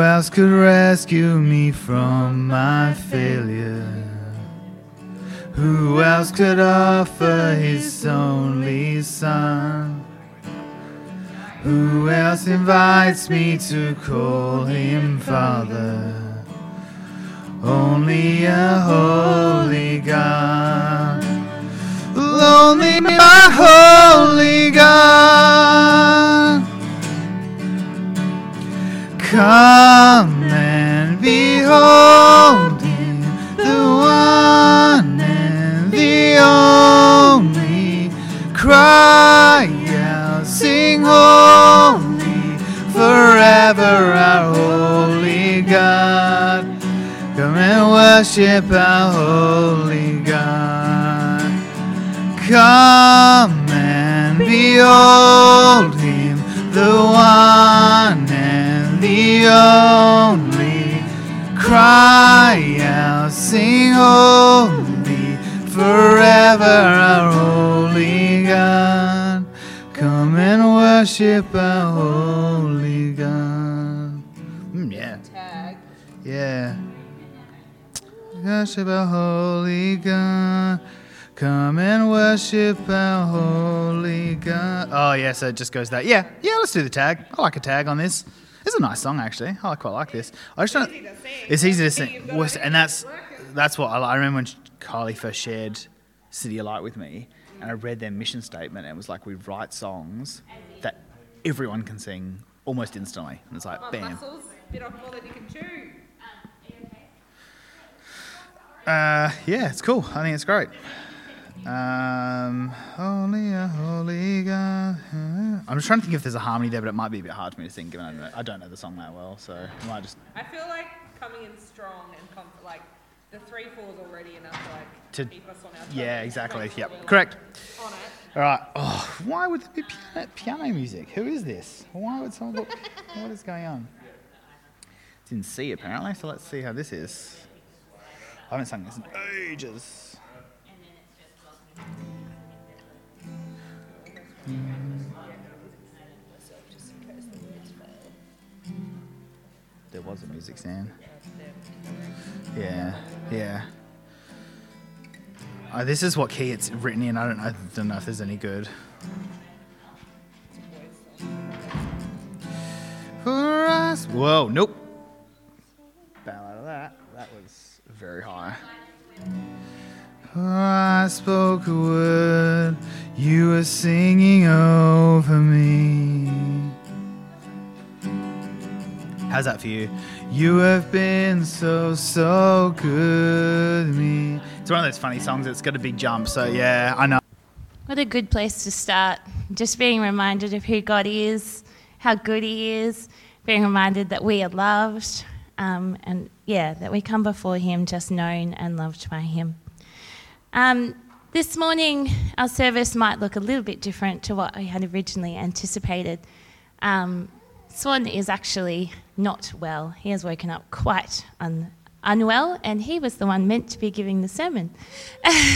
Who else could rescue me from my failure? Who else could offer his only son? Who else invites me to call him Father? Only a holy God. Only my holy God. Come and behold him, the one and the only. Cry out, sing holy, forever our holy God. Come and worship our holy God. Come and behold him, the one only. Cry out, sing holy, forever our holy God. Come and worship our holy God. Mm, yeah. Tag. Yeah. Worship our holy God. Come and worship our holy God. Oh, yeah, so it just goes that. Yeah, yeah, let's do the tag. I like a tag on this. It's a nice song, actually. I quite like this. I just don't, Easy to sing. It's easy to sing. gotta Was- make And that's that's what I, I remember when Kylie first shared CityAlight with me, and I read their mission statement, and it was like, we write songs that everyone can sing almost instantly. And it's like, bam. muscles bit off more than you can chew. Uh, yeah, it's cool. I think it's great. Um, holy, holy God. I'm just trying to think if there's a harmony there, but it might be a bit hard for me to sing given I don't know, I don't know the song that well. So I might just I feel like coming in strong and comfort, like the three fours already enough to like To- keep us on our toes. yeah, exactly. Yep, like, correct. On it. All right. Oh, why would there be piano, piano music? Who is this? Why would someone look? What is going on? It's in C apparently. So let's see how this is. I haven't sung this in ages. There was a music stand. Yeah, yeah. Uh, this is what key it's written in. I don't, I don't know if there's any good. Whoa, nope. Bow out of that. That was very high. I spoke a word, you were singing over me. How's that for you? You have been so, so good to me. It's one of those funny songs that's got a big jump, so yeah, I know. What a good place to start. Just being reminded of who God is, how good He is, being reminded that we are loved, um, and yeah, that we come before Him just known and loved by Him. Um, this morning, our service might look a little bit different to what I had originally anticipated. Um, Swan is actually not well. He has woken up quite un- unwell, and he was the one meant to be giving the sermon.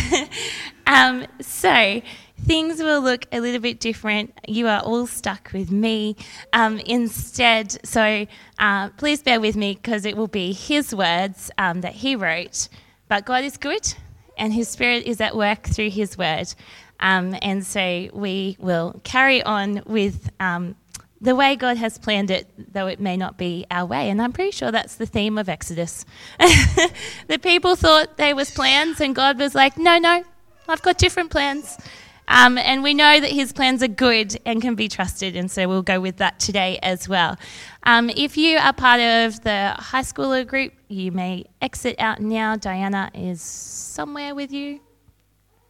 um, so things will look a little bit different. You are all stuck with me um, instead. So uh, please bear with me because it will be his words um, that he wrote. But God is good, and his spirit is at work through his word. Um, and so we will carry on with um, the way God has planned it, though it may not be our way. And I'm pretty sure that's the theme of Exodus. the people thought there was plans, and God was like, no, no, I've got different plans. Um, and we know that his plans are good and can be trusted, and so we'll go with that today as well. Um, if you are part of the high schooler group, you may exit out now. Diana is somewhere with you,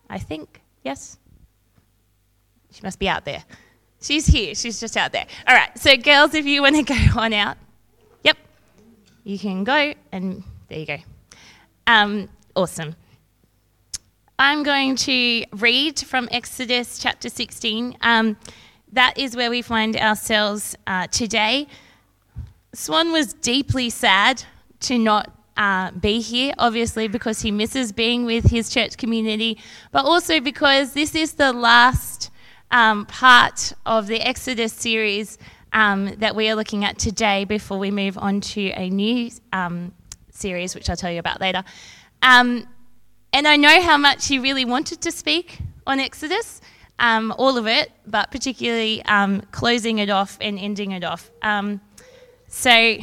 I think. Yes? She must be out there. She's here, she's just out there. All right, so girls, if you want to go on out, yep, you can go, and there you go. Um, awesome. I'm going to read from Exodus chapter 16. Um, that is where we find ourselves uh, today. Swan was deeply sad to not uh, be here, obviously, because he misses being with his church community, but also because this is the last um, part of the Exodus series um, that we are looking at today before we move on to a new um, series, which I'll tell you about later. Um, and I know how much you really wanted to speak on Exodus, um, all of it, but particularly um, closing it off and ending it off. So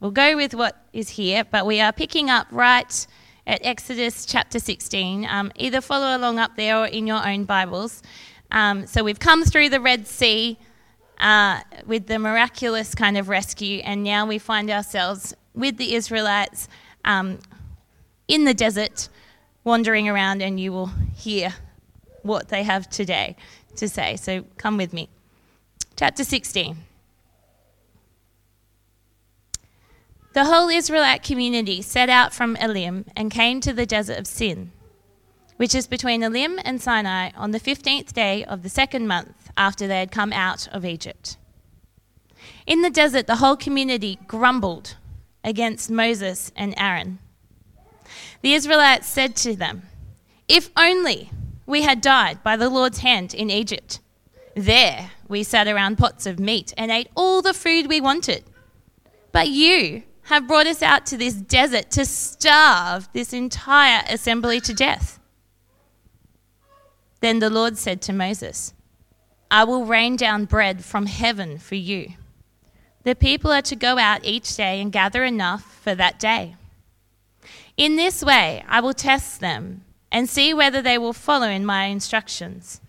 we'll go with what is here, but we are picking up right at Exodus chapter 16. Um, either follow along up there or in your own Bibles. Um, so we've come through the Red Sea uh, with the miraculous kind of rescue, and now we find ourselves with the Israelites um, in the desert, wandering around, and you will hear what they have today to say. So come with me. Chapter 16. The whole Israelite community set out from Elim and came to the desert of Sin, which is between Elim and Sinai, on the 15th day of the second month after they had come out of Egypt. In the desert, the whole community grumbled against Moses and Aaron. The Israelites said to them, If only we had died by the Lord's hand in Egypt. There we sat around pots of meat and ate all the food we wanted. But you have brought us out to this desert to starve this entire assembly to death. Then the Lord said to Moses, I will rain down bread from heaven for you. The people are to go out each day and gather enough for that day. In this way, I will test them and see whether they will follow in my instructions.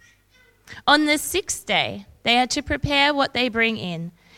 On the sixth day, they are to prepare what they bring in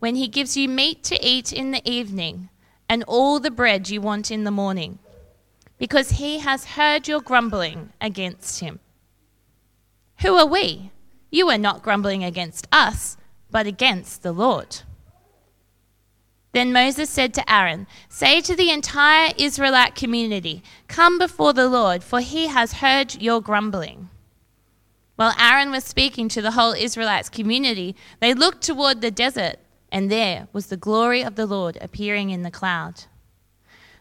when he gives you meat to eat in the evening and all the bread you want in the morning, because he has heard your grumbling against him. Who are we? You are not grumbling against us, but against the Lord. Then Moses said to Aaron, Say to the entire Israelite community, Come before the Lord, for he has heard your grumbling. While Aaron was speaking to the whole Israelite community, they looked toward the desert and there was the glory of the Lord appearing in the cloud.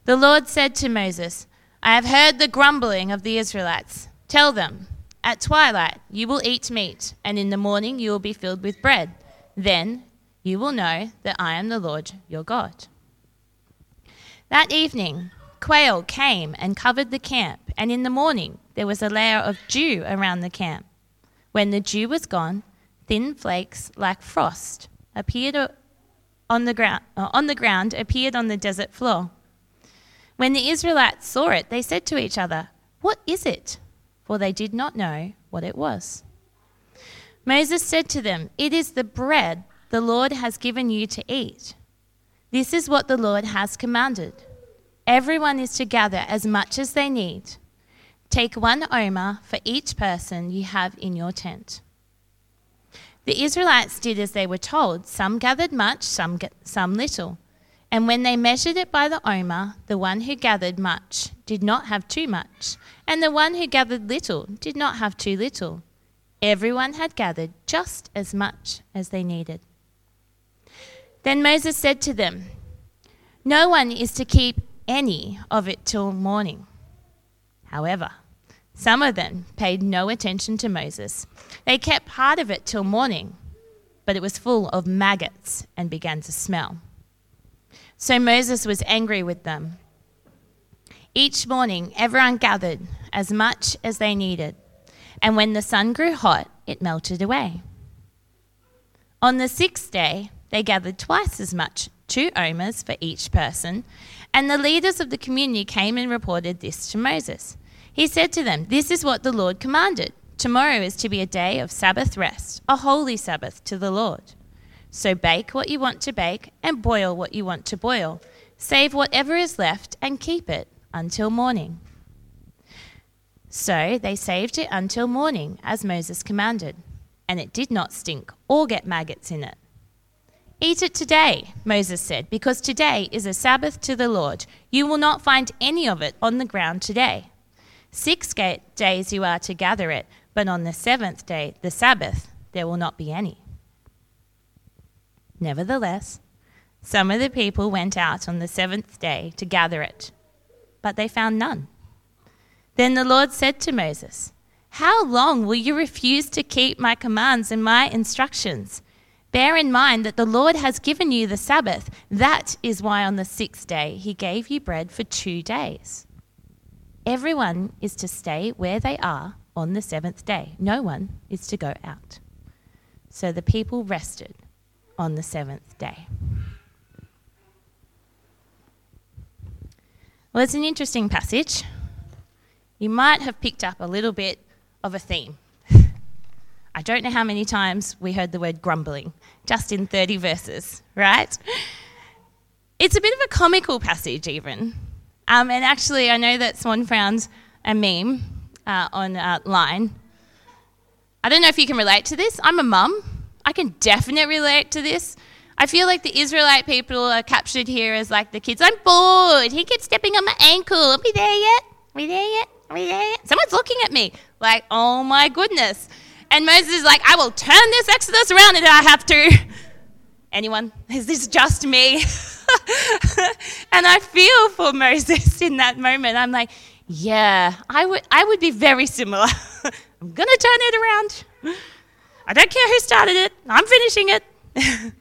The Lord said to Moses, I have heard the grumbling of the Israelites. Tell them, at twilight you will eat meat, and in the morning you will be filled with bread. Then you will know that I am the Lord your God. That evening, quail came and covered the camp, and in the morning there was a layer of dew around the camp. When the dew was gone, thin flakes like frost appeared on the ground, uh, on the ground appeared on the desert floor. When the Israelites saw it, they said to each other, What is it? For they did not know what it was. Moses said to them, It is the bread the Lord has given you to eat. This is what the Lord has commanded. Everyone is to gather as much as they need. Take one omer for each person you have in your tent. The Israelites did as they were told. Some gathered much, some, some little. And when they measured it by the omer, the one who gathered much did not have too much, and the one who gathered little did not have too little. Everyone had gathered just as much as they needed. Then Moses said to them, No one is to keep any of it till morning. However, some of them paid no attention to Moses. They kept part of it till morning, but it was full of maggots and began to smell. So Moses was angry with them. Each morning, everyone gathered as much as they needed, and when the sun grew hot, it melted away. On the sixth day, they gathered twice as much, two omers for each person, and the leaders of the community came and reported this to Moses. He said to them, This is what the Lord commanded. Tomorrow is to be a day of Sabbath rest, a holy Sabbath to the Lord. So bake what you want to bake and boil what you want to boil. Save whatever is left and keep it until morning. So they saved it until morning, as Moses commanded, and it did not stink or get maggots in it. Eat it today, Moses said, because today is a Sabbath to the Lord. You will not find any of it on the ground today. Six days you are to gather it, but on the seventh day, the Sabbath, there will not be any. Nevertheless, some of the people went out on the seventh day to gather it, but they found none. Then the Lord said to Moses, How long will you refuse to keep my commands and my instructions? Bear in mind that the Lord has given you the Sabbath. That is why on the sixth day he gave you bread for two days. Everyone is to stay where they are on the seventh day. No one is to go out. So the people rested on the seventh day. Well, it's an interesting passage. You might have picked up a little bit of a theme. I don't know how many times we heard the word grumbling, just in 30 verses, right? It's a bit of a comical passage, even. Um, and actually, I know that Swan found a meme uh, online. Uh, I don't know if you can relate to this. I'm a mum. I can definitely relate to this. I feel like the Israelite people are captured here as like the kids. I'm bored. He keeps stepping on my ankle. Are we there yet? Are we there yet? Are we there yet? Someone's looking at me like, oh my goodness. And Moses is like, I will turn this Exodus around if I have to. Anyone? Is this just me? and I feel for Moses in that moment. I'm like, yeah, I would, I would be very similar. I'm going to turn it around. I don't care who started it, I'm finishing it. and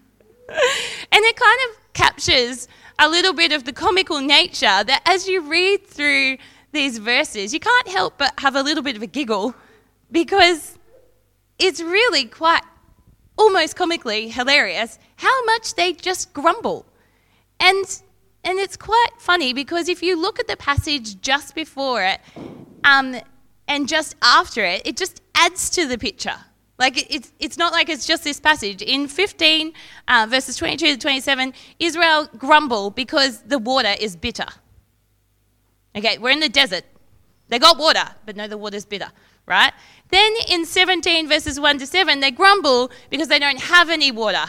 it kind of captures a little bit of the comical nature that as you read through these verses, you can't help but have a little bit of a giggle because it's really quite almost comically hilarious how much they just grumble. And and it's quite funny because if you look at the passage just before it um, and just after it, it just adds to the picture. Like it's, it's not like it's just this passage. In 15, uh, verses 22 to 27, Israel grumble because the water is bitter. Okay, we're in the desert. They got water, but no, the water's bitter, right? Then in 17, verses 1 to 7, they grumble because they don't have any water.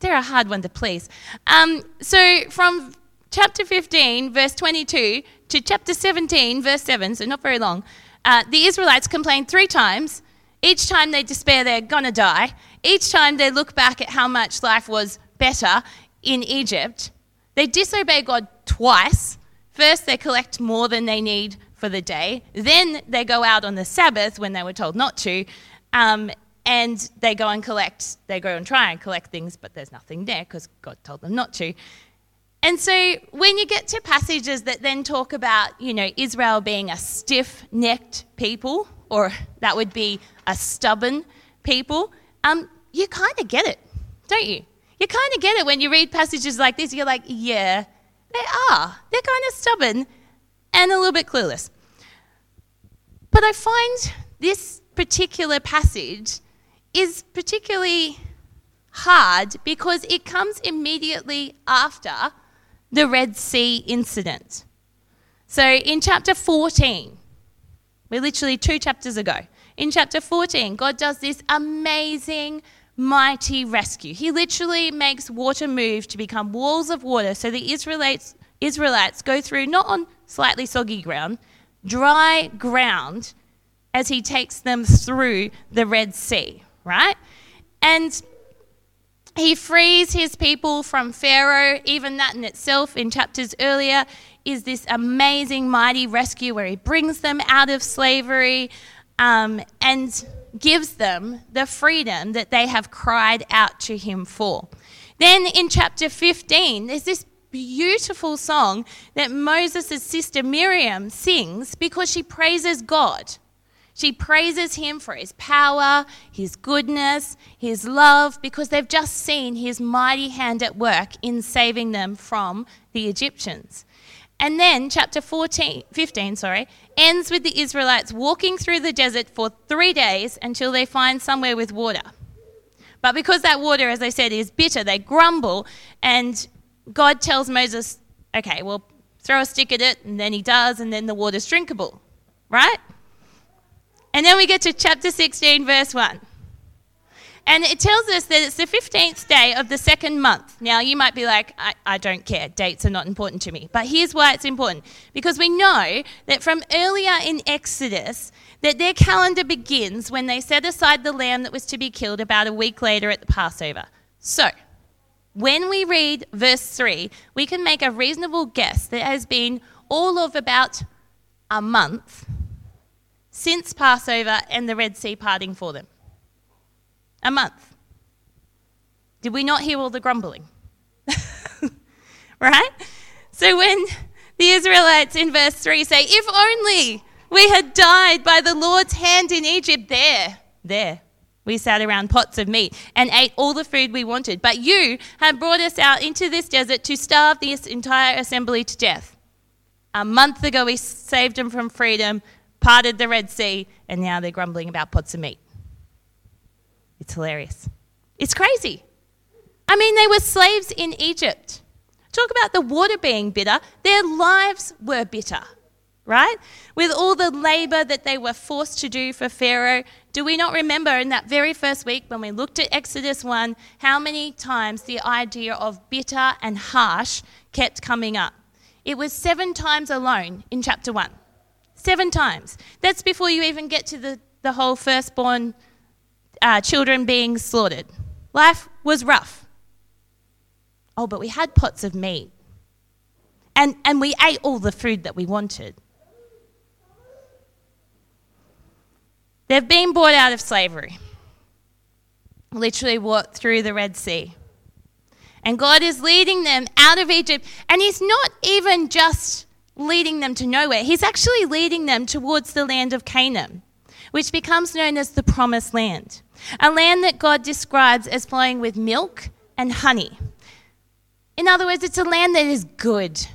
They're a hard one to please. Um, so from chapter 15, verse 22, to chapter 17, verse 7, so not very long, uh, the Israelites complain three times. Each time they despair they're to die. Each time they look back at how much life was better in Egypt. They disobey God twice. First, they collect more than they need for the day. Then they go out on the Sabbath when they were told not to. Um, and they go and collect, they go and try and collect things, but there's nothing there because God told them not to. And so when you get to passages that then talk about, you know, Israel being a stiff necked people, or that would be a stubborn people, um, you kind of get it, don't you? You kind of get it when you read passages like this. You're like, yeah, they are. They're kind of stubborn and a little bit clueless. But I find this particular passage is particularly hard because it comes immediately after the Red Sea incident. So in chapter 14, we're literally two chapters ago. In chapter 14, God does this amazing, mighty rescue. He literally makes water move to become walls of water so the Israelites, Israelites go through not on slightly soggy ground, dry ground as he takes them through the Red Sea, right? And he frees his people from Pharaoh. Even that in itself, in chapters earlier, is this amazing, mighty rescue where he brings them out of slavery um, and gives them the freedom that they have cried out to him for. Then in chapter 15, there's this beautiful song that Moses' sister Miriam sings because she praises God. She praises him for his power, his goodness, his love, because they've just seen his mighty hand at work in saving them from the Egyptians. And then chapter 14, 15 sorry, ends with the Israelites walking through the desert for three days until they find somewhere with water. But because that water, as I said, is bitter, they grumble, and God tells Moses, okay, well, throw a stick at it, and then he does, and then the water's drinkable, right? And then we get to chapter 16, verse 1. And it tells us that it's the 15th day of the second month. Now, you might be like, I, I, don't care, dates are not important to me. But here's why it's important. Because we know that from earlier in Exodus, that their calendar begins when they set aside the lamb that was to be killed about a week later at the Passover. So, when we read verse 3, we can make a reasonable guess that it has been all of about a month since Passover and the Red Sea parting for them. A month. Did we not hear all the grumbling? right? So when the Israelites in verse 3 say, If only we had died by the Lord's hand in Egypt, there, there. We sat around pots of meat and ate all the food we wanted. But you have brought us out into this desert to starve this entire assembly to death. A month ago, we saved them from freedom, parted the Red Sea, and now they're grumbling about pots of meat. It's hilarious. It's crazy. I mean, they were slaves in Egypt. Talk about the water being bitter. Their lives were bitter, right? With all the labor that they were forced to do for Pharaoh. Do we not remember in that very first week when we looked at Exodus 1 how many times the idea of bitter and harsh kept coming up? It was seven times alone in chapter 1. Seven times. That's before you even get to the, the whole firstborn uh, children being slaughtered. Life was rough. Oh, but we had pots of meat. And, and we ate all the food that we wanted. They've been brought out of slavery, literally walked through the Red Sea. And God is leading them out of Egypt. And He's not even just leading them to nowhere, He's actually leading them towards the land of Canaan, which becomes known as the Promised Land. A land that God describes as flowing with milk and honey. In other words, it's a land that is good,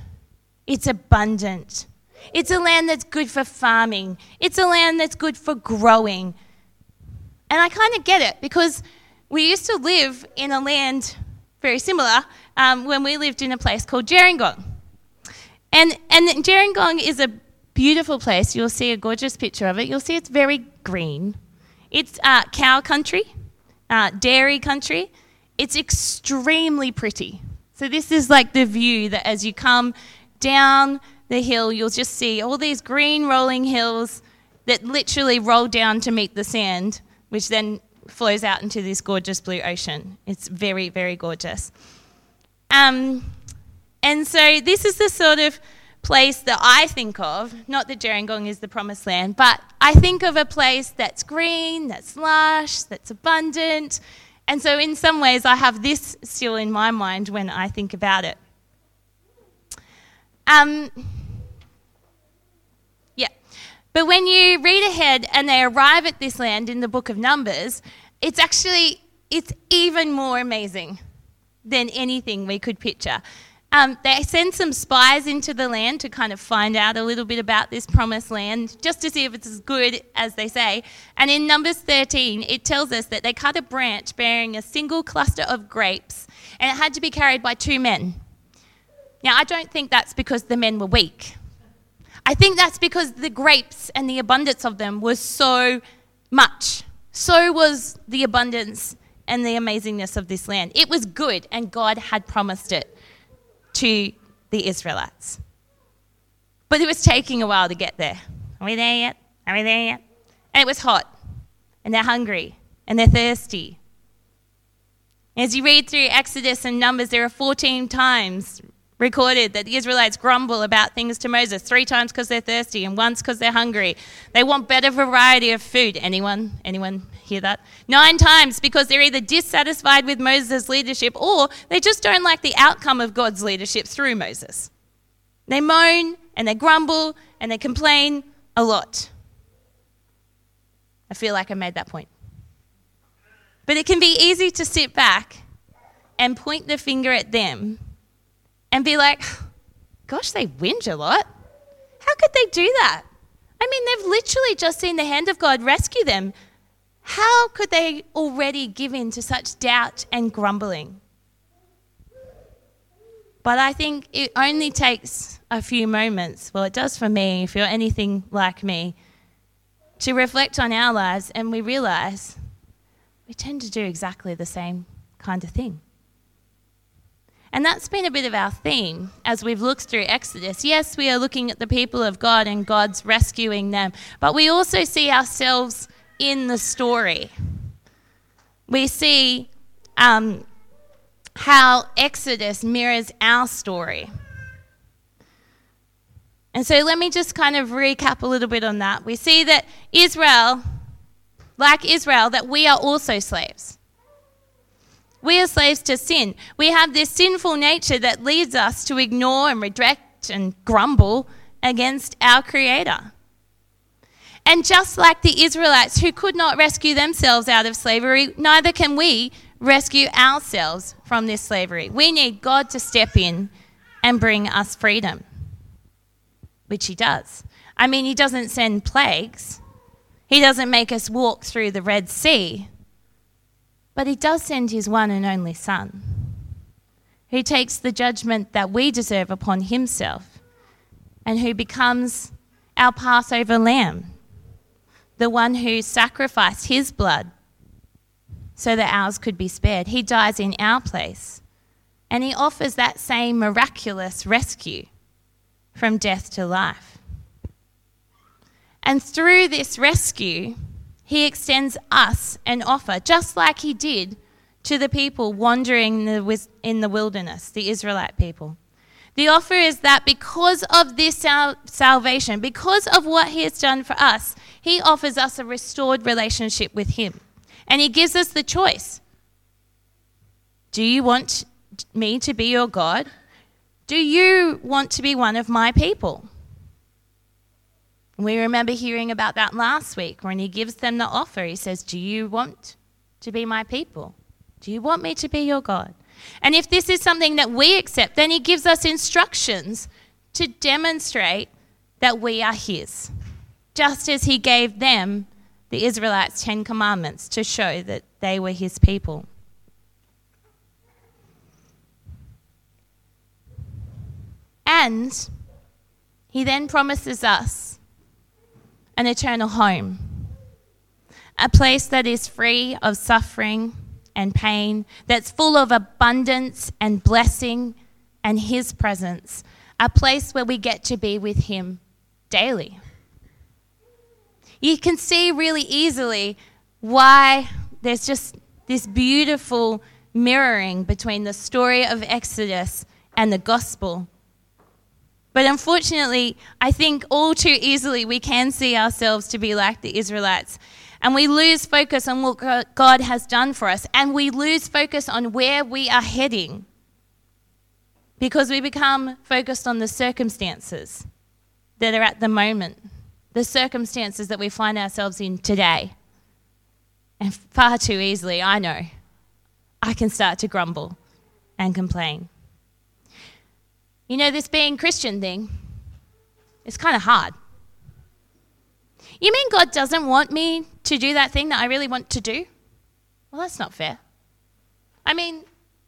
it's abundant. It's a land that's good for farming. It's a land that's good for growing. And I kind of get it because we used to live in a land very similar um, when we lived in a place called Gerringong. And, and Gerringong is a beautiful place. You'll see a gorgeous picture of it. You'll see it's very green. It's uh, cow country, uh, dairy country. It's extremely pretty. So, this is like the view that as you come down the hill, you'll just see all these green rolling hills that literally roll down to meet the sand, which then flows out into this gorgeous blue ocean. It's very, very gorgeous. Um, and so this is the sort of place that I think of, not that Gerringong is the promised land, but I think of a place that's green, that's lush, that's abundant. And so, in some ways, I have this still in my mind when I think about it. Um, but when you read ahead and they arrive at this land in the book of Numbers, it's actually it's even more amazing than anything we could picture. Um, they send some spies into the land to kind of find out a little bit about this promised land, just to see if it's as good as they say. And in Numbers 13, it tells us that they cut a branch bearing a single cluster of grapes, and it had to be carried by two men. Now, I don't think that's because the men were weak. I think that's because the grapes and the abundance of them was so much. So was the abundance and the amazingness of this land. It was good, and God had promised it to the Israelites. But it was taking a while to get there. Are we there yet? Are we there yet? And it was hot, and they're hungry, and they're thirsty. As you read through Exodus and Numbers, there are 14 times recorded that the Israelites grumble about things to Moses three times because they're thirsty and once because they're hungry. They want better variety of food. Anyone? Anyone hear that? Nine times because they're either dissatisfied with Moses' leadership or they just don't like the outcome of God's leadership through Moses. They moan and they grumble and they complain a lot. I feel like I made that point. But it can be easy to sit back and point the finger at them and be like, gosh, they whinge a lot. How could they do that? I mean, they've literally just seen the hand of God rescue them. How could they already give in to such doubt and grumbling? But I think it only takes a few moments, well, it does for me, if you're anything like me, to reflect on our lives and we realize we tend to do exactly the same kind of thing. And that's been a bit of our theme as we've looked through Exodus. Yes, we are looking at the people of God and God's rescuing them, but we also see ourselves in the story. We see um, how Exodus mirrors our story. And so let me just kind of recap a little bit on that. We see that Israel, like Israel, that we are also slaves. We are slaves to sin. We have this sinful nature that leads us to ignore and reject and grumble against our Creator. And just like the Israelites who could not rescue themselves out of slavery, neither can we rescue ourselves from this slavery. We need God to step in and bring us freedom, which He does. I mean, He doesn't send plagues, He doesn't make us walk through the Red Sea. But he does send his one and only Son, who takes the judgment that we deserve upon himself, and who becomes our Passover lamb, the one who sacrificed his blood so that ours could be spared. He dies in our place, and he offers that same miraculous rescue from death to life. And through this rescue, he extends us an offer, just like he did to the people wandering in the wilderness, the Israelite people. The offer is that because of this salvation, because of what he has done for us, he offers us a restored relationship with him. And he gives us the choice Do you want me to be your God? Do you want to be one of my people? We remember hearing about that last week when he gives them the offer. He says, Do you want to be my people? Do you want me to be your God? And if this is something that we accept, then he gives us instructions to demonstrate that we are his, just as he gave them, the Israelites, Ten Commandments to show that they were his people. And he then promises us an eternal home, a place that is free of suffering and pain, that's full of abundance and blessing and His presence, a place where we get to be with Him daily. You can see really easily why there's just this beautiful mirroring between the story of Exodus and the gospel but unfortunately, I think all too easily we can see ourselves to be like the Israelites. And we lose focus on what God has done for us. And we lose focus on where we are heading because we become focused on the circumstances that are at the moment, the circumstances that we find ourselves in today. And far too easily, I know, I can start to grumble and complain. You know, this being Christian thing, it's kind of hard. You mean God doesn't want me to do that thing that I really want to do? Well, that's not fair. I mean,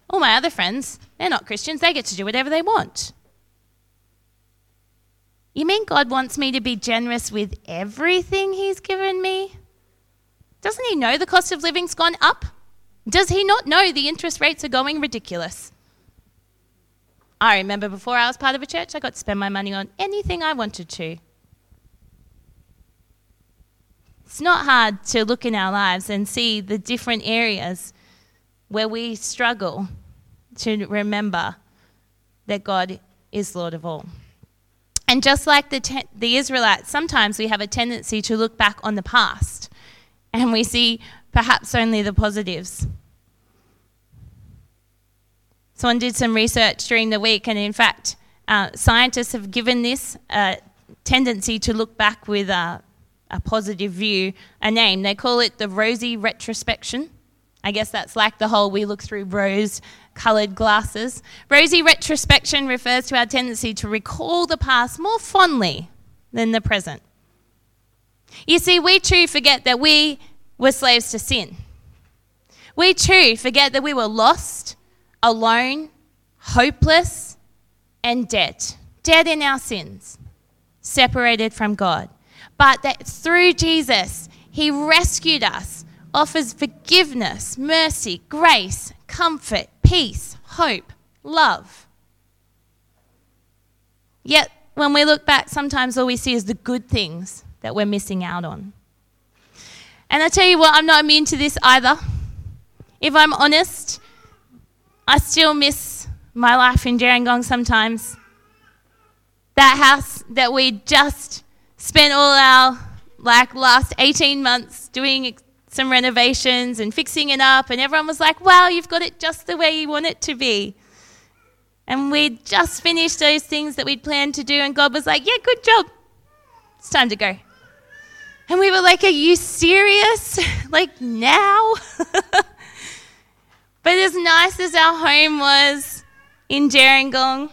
all my other friends, they're not Christians, they get to do whatever they want. You mean God wants me to be generous with everything He's given me? Doesn't He know the cost of living's gone up? Does He not know the interest rates are going ridiculous? I remember before I was part of a church, I got to spend my money on anything I wanted to. It's not hard to look in our lives and see the different areas where we struggle to remember that God is Lord of all. And just like the, the Israelites, sometimes we have a tendency to look back on the past and we see perhaps only the positives. Someone did some research during the week, and in fact, uh, scientists have given this tendency to look back with a, a positive view a name. They call it the rosy retrospection. I guess that's like the whole we look through rose coloured glasses. Rosy retrospection refers to our tendency to recall the past more fondly than the present. You see, we too forget that we were slaves to sin. We too forget that we were lost alone, hopeless, and dead. Dead in our sins, separated from God. But that through Jesus, He rescued us offers forgiveness, mercy, grace, comfort, peace, hope, love. Yet, when we look back, sometimes all we see is the good things that we're missing out on. And I tell you what, I'm not immune to this either. If I'm honest, I still miss my life in Gerringong sometimes. That house that we just spent all our like last 18 months doing some renovations and fixing it up and everyone was like, "Wow, you've got it just the way you want it to be." And we'd just finished those things that we'd planned to do and God was like, "Yeah, good job. It's time to go." And we were like, Are you serious? like now? but as nice as our home was in Gerringong,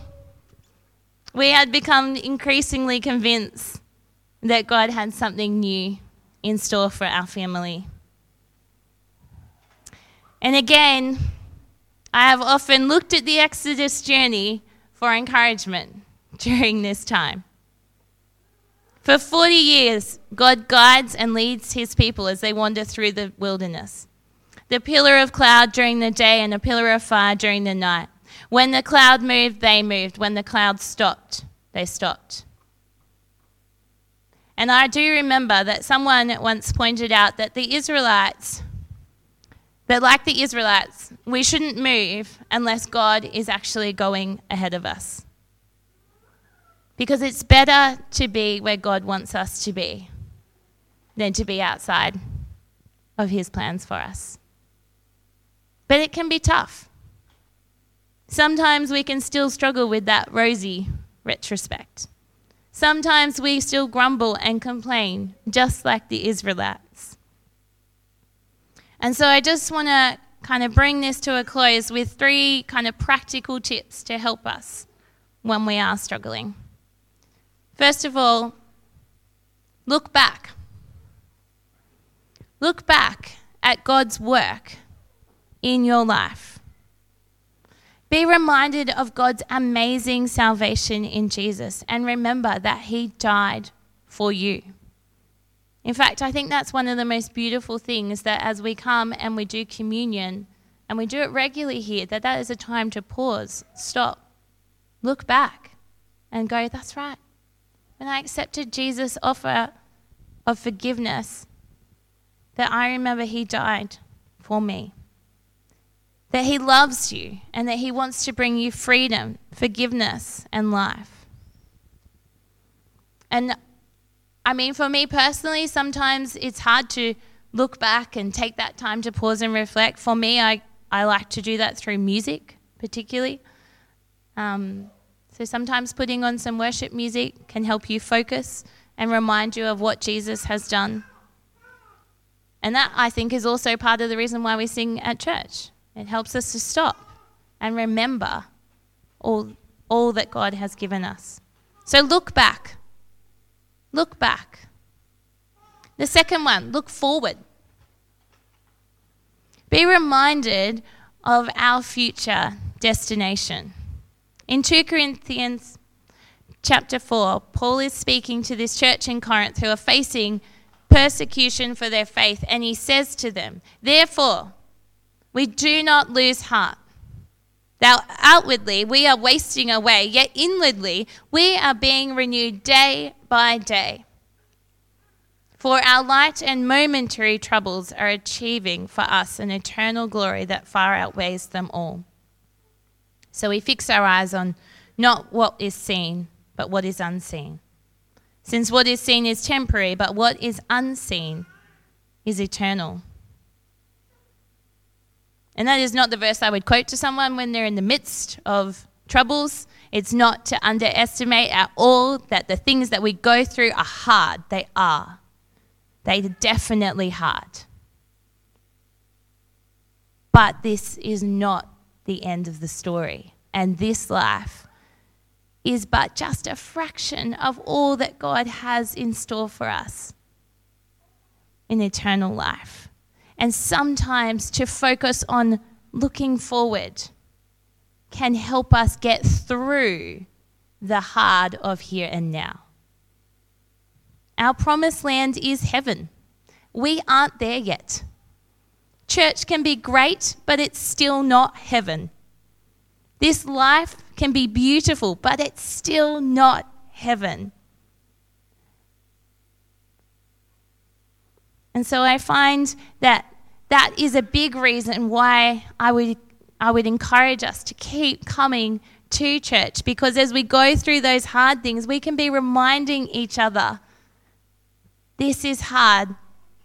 we had become increasingly convinced that God had something new in store for our family. And again, I have often looked at the Exodus journey for encouragement during this time. For 40 years, God guides and leads his people as they wander through the wilderness. The pillar of cloud during the day and a pillar of fire during the night. When the cloud moved, they moved. When the cloud stopped, they stopped. And I do remember that someone once pointed out that the Israelites, that like the Israelites, we shouldn't move unless God is actually going ahead of us. Because it's better to be where God wants us to be than to be outside of His plans for us. But it can be tough. Sometimes we can still struggle with that rosy retrospect. Sometimes we still grumble and complain, just like the Israelites. And so I just want to kind of bring this to a close with three kind of practical tips to help us when we are struggling. First of all, look back. Look back at God's work in your life. Be reminded of God's amazing salvation in Jesus and remember that He died for you. In fact, I think that's one of the most beautiful things that as we come and we do communion, and we do it regularly here, that that is a time to pause, stop, look back, and go, that's right. When I accepted Jesus' offer of forgiveness, that I remember He died for me. That He loves you and that He wants to bring you freedom, forgiveness, and life. And I mean, for me personally, sometimes it's hard to look back and take that time to pause and reflect. For me, I, I like to do that through music, particularly. Um, so sometimes putting on some worship music can help you focus and remind you of what Jesus has done. And that, I think, is also part of the reason why we sing at church. It helps us to stop and remember all, all that God has given us. So look back. Look back. The second one, look forward. Be reminded of our future destination. In 2 Corinthians chapter 4, Paul is speaking to this church in Corinth who are facing persecution for their faith, and he says to them, Therefore, we do not lose heart. Now, outwardly, we are wasting away, yet inwardly, we are being renewed day by day. For our light and momentary troubles are achieving for us an eternal glory that far outweighs them all. So we fix our eyes on not what is seen, but what is unseen. Since what is seen is temporary, but what is unseen is eternal. And that is not the verse I would quote to someone when they're in the midst of troubles. It's not to underestimate at all that the things that we go through are hard. They are. They are definitely hard. But this is not the end of the story. And this life is but just a fraction of all that God has in store for us in eternal life. And sometimes to focus on looking forward can help us get through the hard of here and now. Our promised land is heaven. We aren't there yet. Church can be great, but it's still not heaven. This life can be beautiful, but it's still not heaven. And so I find that that is a big reason why I would, I would encourage us to keep coming to church because as we go through those hard things, we can be reminding each other this is hard.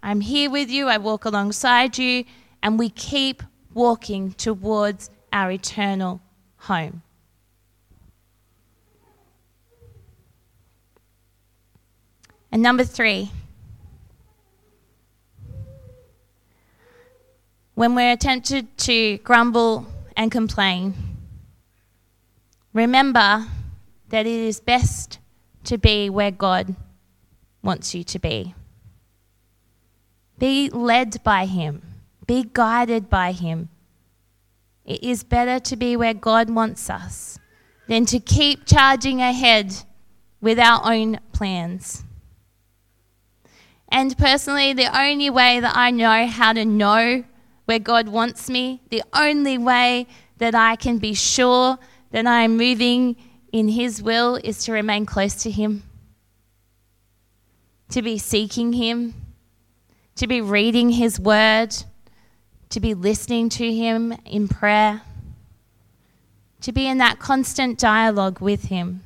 I'm here with you, I walk alongside you, and we keep walking towards our eternal home. And number three, when we're tempted to grumble and complain, remember that it is best to be where God wants you to be. Be led by Him, be guided by Him. It is better to be where God wants us than to keep charging ahead with our own plans. And personally, the only way that I know how to know where God wants me, the only way that I can be sure that I am moving in His will is to remain close to Him, to be seeking Him, to be reading His Word, to be listening to Him in prayer, to be in that constant dialogue with Him.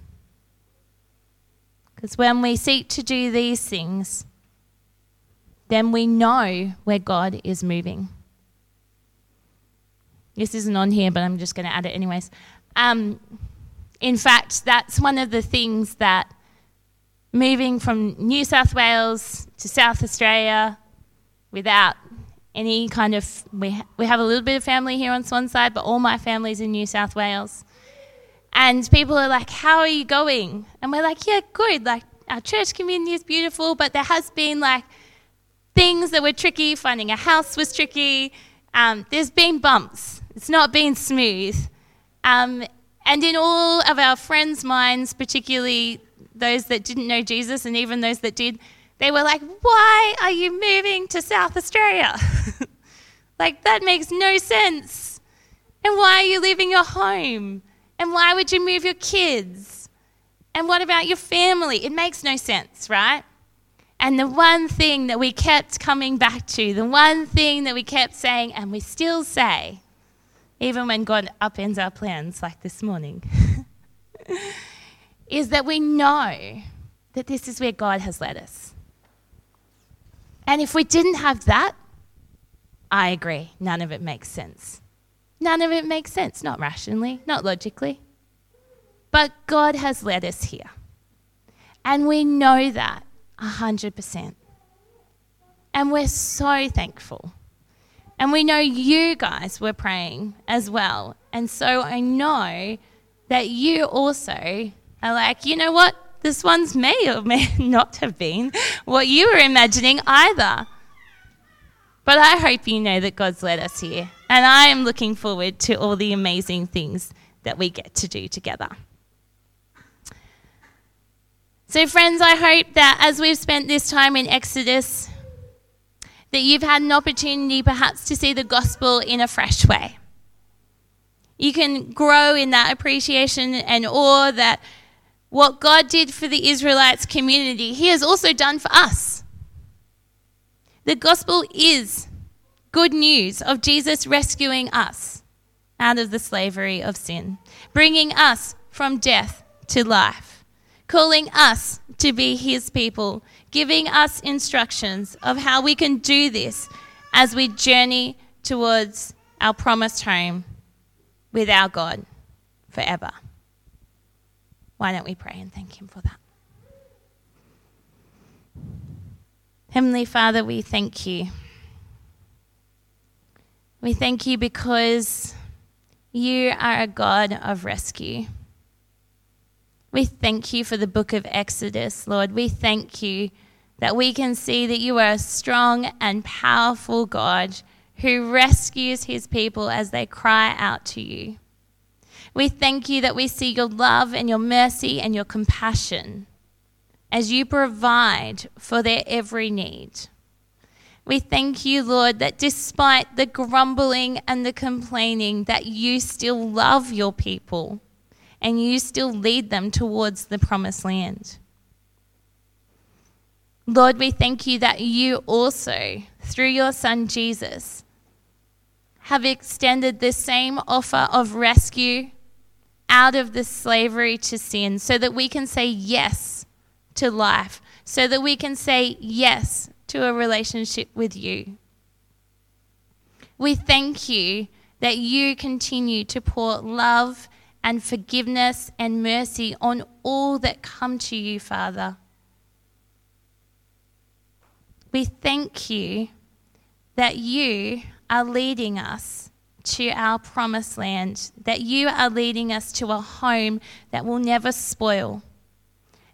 Because when we seek to do these things, then we know where God is moving. This isn't on here, but I'm just going to add it anyways. Um, in fact, that's one of the things that moving from New South Wales to South Australia without any kind of we we have a little bit of family here on Swan side, but all my family's in New South Wales. And people are like, "How are you going?" And we're like, "Yeah, good. Like our church community is beautiful, but there has been like things that were tricky. Finding a house was tricky. Um, there's been bumps. It's not been smooth. Um, and in all of our friends' minds, particularly those that didn't know Jesus and even those that did, they were like, Why are you moving to South Australia? like, that makes no sense. And why are you leaving your home? And why would you move your kids? And what about your family? It makes no sense, right? And the one thing that we kept coming back to, the one thing that we kept saying, and we still say, even when God upends our plans, like this morning, is that we know that this is where God has led us. And if we didn't have that, I agree, none of it makes sense. None of it makes sense, not rationally, not logically. But God has led us here. And we know that. 100%. And we're so thankful. And we know you guys were praying as well. And so I know that you also are like, you know what? This one's may or may not have been what you were imagining either. But I hope you know that God's led us here. And I am looking forward to all the amazing things that we get to do together. So, friends, I hope that as we've spent this time in Exodus, that you've had an opportunity perhaps to see the gospel in a fresh way. You can grow in that appreciation and awe that what God did for the Israelites community, He has also done for us. The gospel is good news of Jesus rescuing us out of the slavery of sin, bringing us from death to life calling us to be His people, giving us instructions of how we can do this as we journey towards our promised home with our God forever. Why don't we pray and thank Him for that? Heavenly Father, we thank you. We thank you because you are a God of rescue. We thank you for the book of Exodus, Lord. We thank you that we can see that you are a strong and powerful God who rescues his people as they cry out to you. We thank you that we see your love and your mercy and your compassion as you provide for their every need. We thank you, Lord, that despite the grumbling and the complaining, that you still love your people and you still lead them towards the promised land. Lord, we thank you that you also, through your Son Jesus, have extended the same offer of rescue out of the slavery to sin so that we can say yes to life, so that we can say yes to a relationship with you. We thank you that you continue to pour love and forgiveness and mercy on all that come to you, Father. We thank you that you are leading us to our promised land, that you are leading us to a home that will never spoil,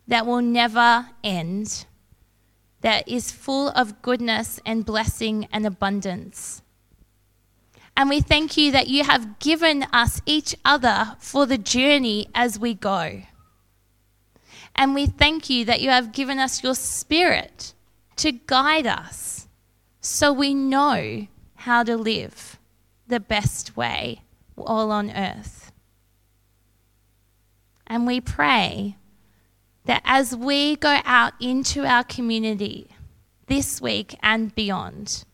that will never end, that is full of goodness and blessing and abundance. And we thank you that you have given us each other for the journey as we go. And we thank you that you have given us your spirit to guide us so we know how to live the best way all on earth. And we pray that as we go out into our community this week and beyond,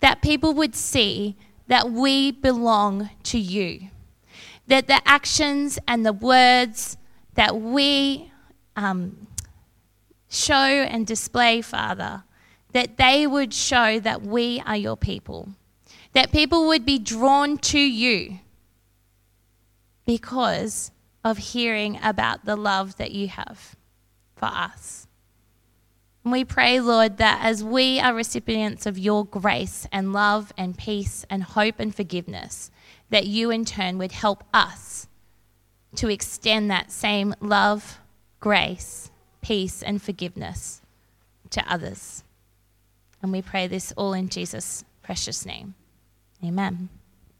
that people would see that we belong to you, that the actions and the words that we um, show and display, Father, that they would show that we are your people, that people would be drawn to you because of hearing about the love that you have for us. And we pray, Lord, that as we are recipients of your grace and love and peace and hope and forgiveness, that you in turn would help us to extend that same love, grace, peace, and forgiveness to others. And we pray this all in Jesus' precious name. Amen.